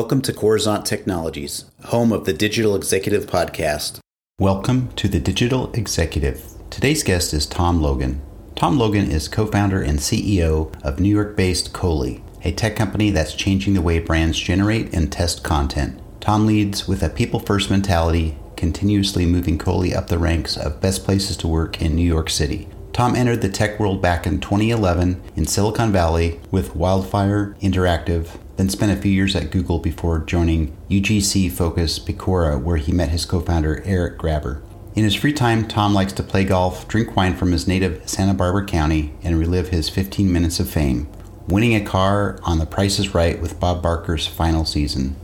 Welcome to Coruzant Technologies, home of the Digital Executive Podcast. Welcome to the Digital Executive. Today's guest is Tom Logan. Tom Logan is co founder and CEO of New York based Cohley, a tech company that's changing the way brands generate and test content. Tom leads with a people first mentality, continuously moving Cohley up the ranks of best places to work in New York City. Tom entered the tech world back in 2011 in Silicon Valley with Wildfire Interactive, then spent a few years at Google before joining UGC Focus Picora, where he met his co founder Eric Grabber. In his free time, Tom likes to play golf, drink wine from his native Santa Barbara County, and relive his 15 minutes of fame, winning a car on The Price is Right with Bob Barker's final season.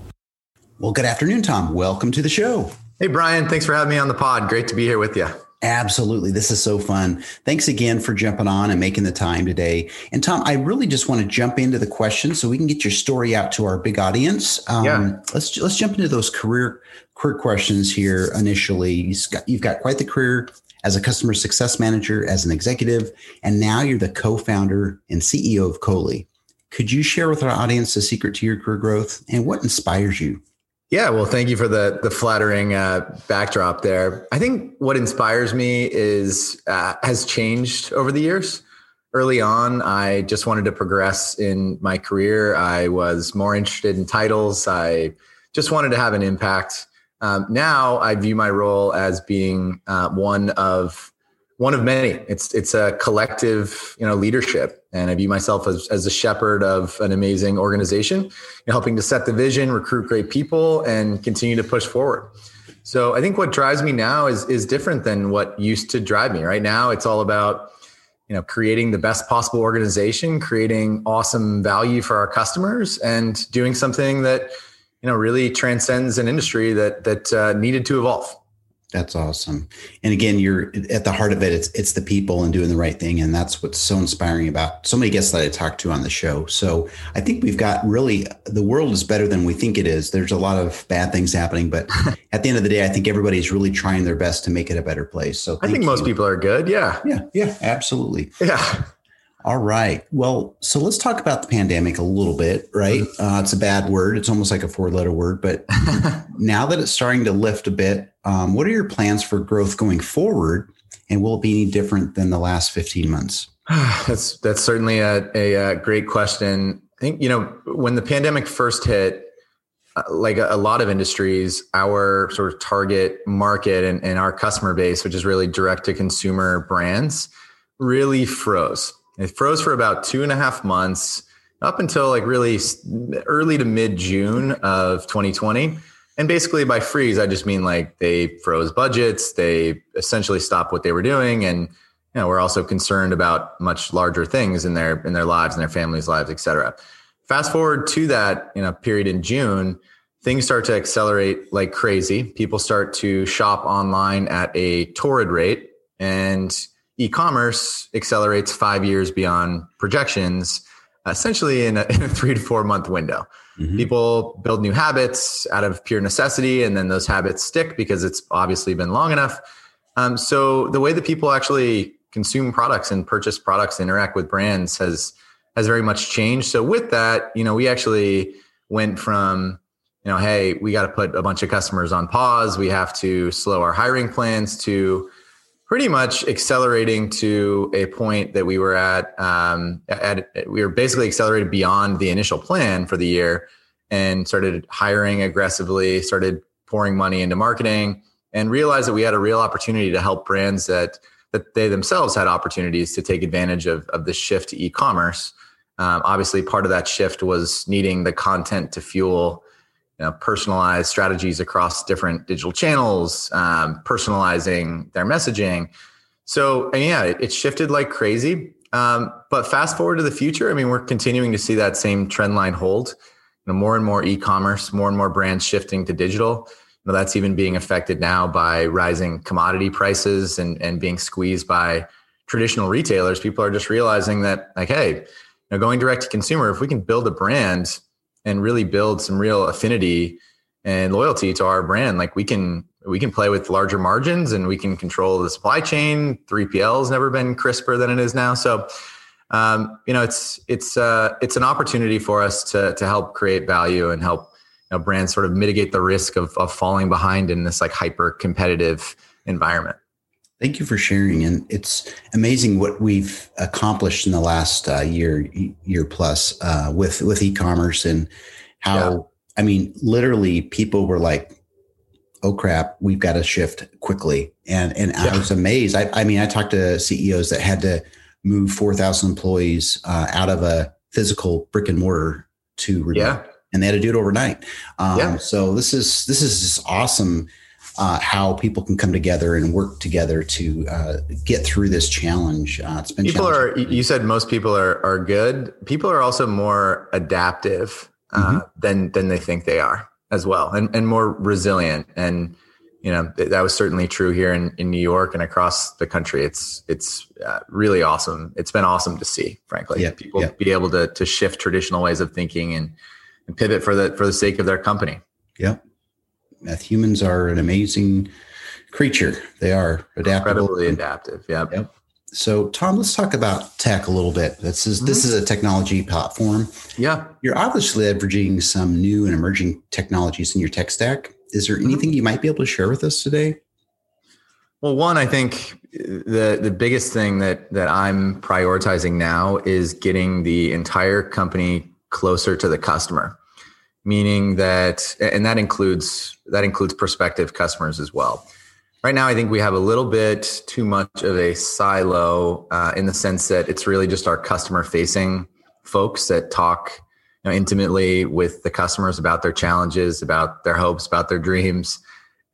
Well, good afternoon, Tom. Welcome to the show. Hey, Brian. Thanks for having me on the pod. Great to be here with you. Absolutely. This is so fun. Thanks again for jumping on and making the time today. And Tom, I really just want to jump into the questions so we can get your story out to our big audience. Um, yeah. Let's let's jump into those career career questions here initially. You've got, you've got quite the career as a customer success manager, as an executive, and now you're the co-founder and CEO of Cohley. Could you share with our audience the secret to your career growth and what inspires you? Yeah, well, thank you for the the flattering uh, backdrop there. I think what inspires me is uh, has changed over the years. Early on, I just wanted to progress in my career. I was more interested in titles. I just wanted to have an impact. Um, now, I view my role as being uh, one of one of many. It's it's a collective, you know, leadership, and I view myself as as a shepherd of an amazing organization, helping to set the vision, recruit great people, and continue to push forward. So I think what drives me now is is different than what used to drive me. Right now, it's all about you know creating the best possible organization, creating awesome value for our customers, and doing something that you know really transcends an industry that that uh, needed to evolve. That's awesome. And again, you're at the heart of it. It's it's the people and doing the right thing, and that's what's so inspiring about so many guests that I talked to on the show. So I think we've got really the world is better than we think it is. There's a lot of bad things happening, but at the end of the day, I think everybody's really trying their best to make it a better place. So I think most people are good. Yeah. Yeah. Yeah. Absolutely. Yeah. All right. Well, so let's talk about the pandemic a little bit, right? Mm-hmm. Uh, it's a bad word. It's almost like a four letter word. But now that it's starting to lift a bit, um, what are your plans for growth going forward? And will it be any different than the last 15 months? that's that's certainly a, a, a, great question. I think, you know, when the pandemic first hit, uh, like a, a, lot of industries, our sort of target market and, and our customer base, which is really direct to consumer brands, really froze it froze for about two and a half months up until like really early to mid June of 2020. And basically by freeze, I just mean like they froze budgets, they essentially stopped what they were doing. And you know, we're also concerned about much larger things in their in their lives and their families' lives, et cetera. Fast forward to that you know period in June, things start to accelerate like crazy. People start to shop online at a torrid rate. And e-commerce accelerates five years beyond projections essentially in a, in a, three to four month window. Mm-hmm. people build new habits out of pure necessity and then those habits stick because it's obviously been long enough. Um, so the way that people actually consume products and purchase products interact with brands has has very much changed. So with that you know we actually went from you know hey we got to put a bunch of customers on pause. We have to slow our hiring plans to pretty much accelerating to a point that we were at, um, at we were basically accelerated beyond the initial plan for the year and started hiring aggressively started pouring money into marketing and realized that we had a real opportunity to help brands that that they themselves had opportunities to take advantage of, of the shift to e-commerce. Um, obviously part of that shift was needing the content to fuel you know, personalized strategies across different digital channels, um, personalizing their messaging. So yeah, it, it shifted like crazy. Um, but fast forward to the future, I mean, we're continuing to see that same trend line hold. You know, more and more e-commerce, more and more brands shifting to digital. You know, that's even being affected now by rising commodity prices and, and being squeezed by traditional retailers. People are just realizing that, like, hey, you know, going direct to consumer, if we can build a brand and really build some real affinity and loyalty to our brand. Like we can we can play with larger margins and we can control the supply chain. 3pl has never been crisper than it is now. So um, you know it's it's uh, it's an opportunity for us to to help create value and help you know, brands sort of mitigate the risk of, of falling behind in this like hyper competitive environment. Thank you for sharing, and it's amazing what we've accomplished in the last uh, year, year plus uh, with with e-commerce, and how yeah. I mean, literally, people were like, "Oh crap, we've got to shift quickly," and and yeah. I was amazed. I, I, mean, I talked to CEOs that had to move four thousand employees uh, out of a physical brick and mortar to remote, yeah. and they had to do it overnight. Um, yeah. So this is this is just awesome uh, how people can come together and work together to uh, get through this challenge. Uh, it's been people are. You said most people are are good. People are also more adaptive uh, mm-hmm. than than they think they are as well, and and more resilient. And you know that was certainly true here in, in New York and across the country. It's it's uh, really awesome. It's been awesome to see, frankly, yeah, people yeah. be able to to shift traditional ways of thinking and, and pivot for the for the sake of their company. Yeah humans are an amazing creature. They are adaptable. Incredibly adaptive. Yep. yep. So, Tom, let's talk about tech a little bit. This is mm-hmm. this is a technology platform. Yeah, you're obviously leveraging some new and emerging technologies in your tech stack. Is there mm-hmm. anything you might be able to share with us today? Well, one, I think the the biggest thing that that I'm prioritizing now is getting the entire company closer to the customer meaning that and that includes that includes prospective customers as well. Right now i think we have a little bit too much of a silo uh, in the sense that it's really just our customer facing folks that talk you know, intimately with the customers about their challenges about their hopes about their dreams.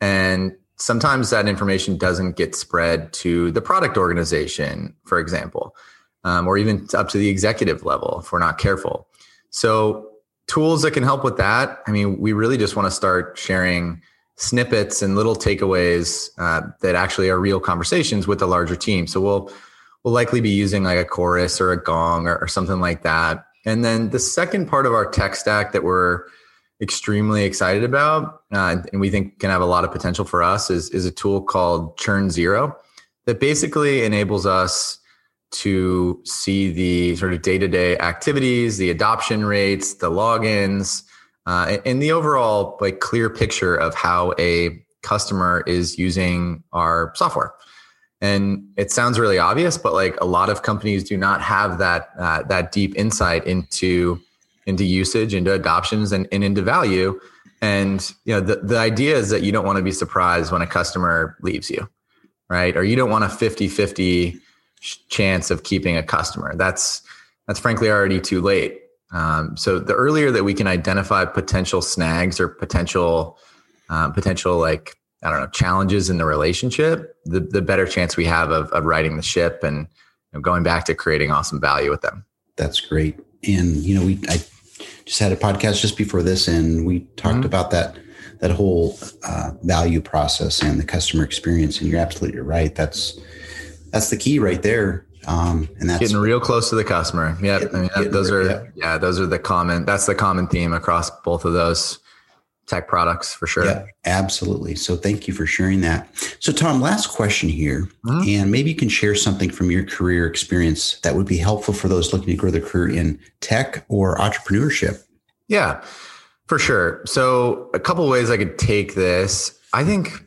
And sometimes that information doesn't get spread to the product organization for example um, or even up to the executive level if we're not careful. So tools that can help with that. I mean, we really just want to start sharing snippets and little takeaways uh, that actually are real conversations with the larger team. So we'll we'll likely be using like a chorus or a gong or, or something like that. And then the second part of our tech stack that we're extremely excited about uh, and we think can have a lot of potential for us is, is a tool called ChurnZero that basically enables us to see the sort of day to day activities, the adoption rates, the logins, uh, and the overall like clear picture of how a customer is using our software. And it sounds really obvious, but like a lot of companies do not have that uh, that deep insight into into usage, into adoptions, and, and into value. And you know, the, the idea is that you don't want to be surprised when a customer leaves you, right? Or you don't want a 50 50 chance of keeping a customer. That's that's frankly already too late. Um, so the earlier that we can identify potential snags or potential um, potential like I don't know challenges in the relationship, the the better chance we have of, of righting the ship and you know, going back to creating awesome value with them. That's great. And you know, we I just had a podcast just before this, and we talked mm-hmm. about that that whole uh, value process and the customer experience. And you're absolutely right. That's that's the key right there. Um, and that's getting real close to the customer. Yeah, I mean, that, those are yeah. yeah, those are the common. That's the common theme across both of those tech products for sure. Yeah, absolutely. So thank you for sharing that. So Tom, last question here, mm-hmm. and maybe you can share something from your career experience that would be helpful for those looking to grow their career in tech or entrepreneurship. Yeah, for sure. So a couple ways I could take this. I think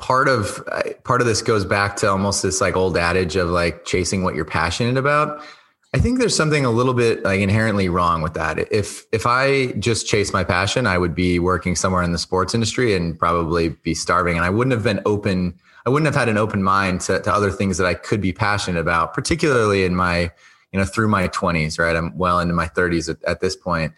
part of uh, part of this goes back to almost this like old adage of like chasing what you're passionate about. I think there's something a little bit like inherently wrong with that. If if i just chase my passion i would be working somewhere in the sports industry and probably be starving. And i wouldn't have been open i wouldn't have had an open mind to, to other things that i could be passionate about particularly in my you know through my 20s right? I'm well into my 30s at, at this point.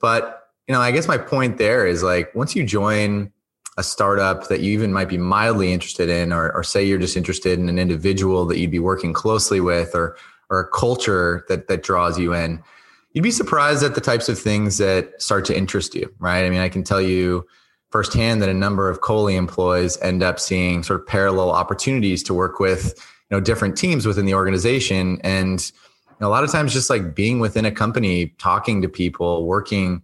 But you know i guess my point there is like once you join a startup that you even might be mildly interested in, or, or say you're just interested in an individual that you'd be working closely with, or or a culture that that draws you in, you'd be surprised at the types of things that start to interest you, right? I mean, I can tell you firsthand that a number of Cohley employees end up seeing sort of parallel opportunities to work with you know different teams within the organization, and a lot of times just like being within a company, talking to people, working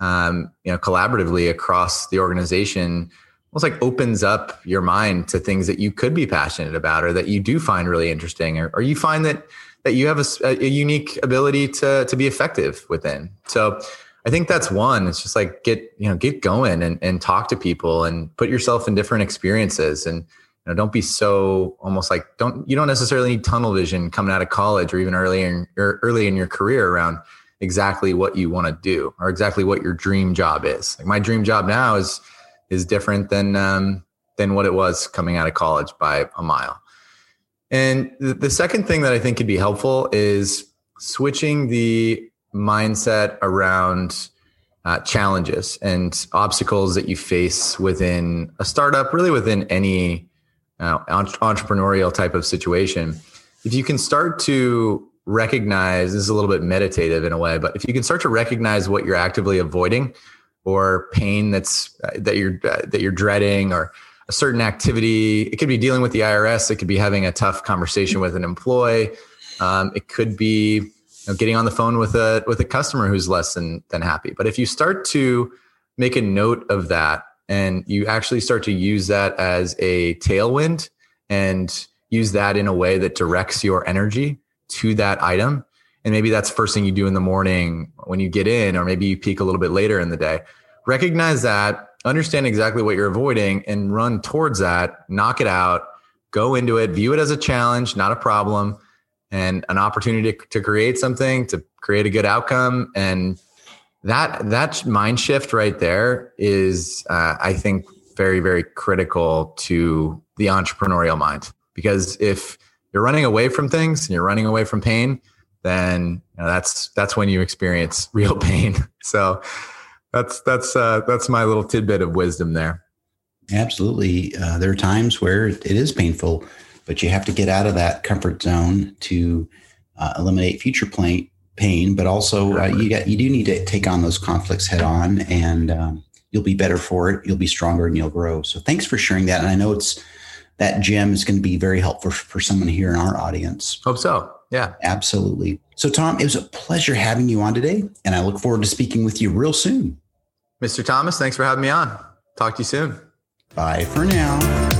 um, you know, collaboratively across the organization almost like opens up your mind to things that you could be passionate about or that you do find really interesting or, or you find that that you have a, a, unique ability to to be effective within. So I think that's one. It's just like get, you know, get going and, and talk to people and put yourself in different experiences and you know, don't be so almost like don't you don't necessarily need tunnel vision coming out of college or even early in early in your career around exactly what you want to do or exactly what your dream job is. Like my dream job now is is different than um, than what it was coming out of college by a mile. And the, second thing that I think could be helpful is switching the mindset around uh, challenges and obstacles that you face within a startup, really within any uh, entrepreneurial type of situation. If you can start to recognize, this is a little bit meditative in a way, but if you can start to recognize what you're actively avoiding or pain that's uh, that you're uh, that you're dreading or a certain activity, it could be dealing with the IRS, it could be having a tough conversation with an employee, um, it could be you know, getting on the phone with a with a customer who's less than than happy. But if you start to make a note of that and you actually start to use that as a tailwind and use that in a way that directs your energy to that item. And maybe that's first thing you do in the morning when you get in or maybe you peak a little bit later in the day. Recognize that understand exactly what you're avoiding and run towards that knock it out go into it view it as a challenge not a problem and an opportunity to, to create something to create a good outcome. And that that mind shift right there is uh, i think very very critical to the entrepreneurial mind. Because if you're running away from things and you're running away from pain then you know, that's that's when you experience real pain so that's that's uh, that's my little tidbit of wisdom there absolutely uh, there are times where it is painful but you have to get out of that comfort zone to uh, eliminate future pain pain, but also uh, you got you do need to take on those conflicts head on, and um, you'll be better for it. You'll be stronger, and you'll grow. So thanks for sharing that. And I know it's that gem is going to be very helpful for someone here in our audience. Hope so. Yeah, absolutely. So Tom, it was a pleasure having you on today, and I look forward to speaking with you real soon. Mr. Thomas, thanks for having me on. Talk to you soon. Bye for now.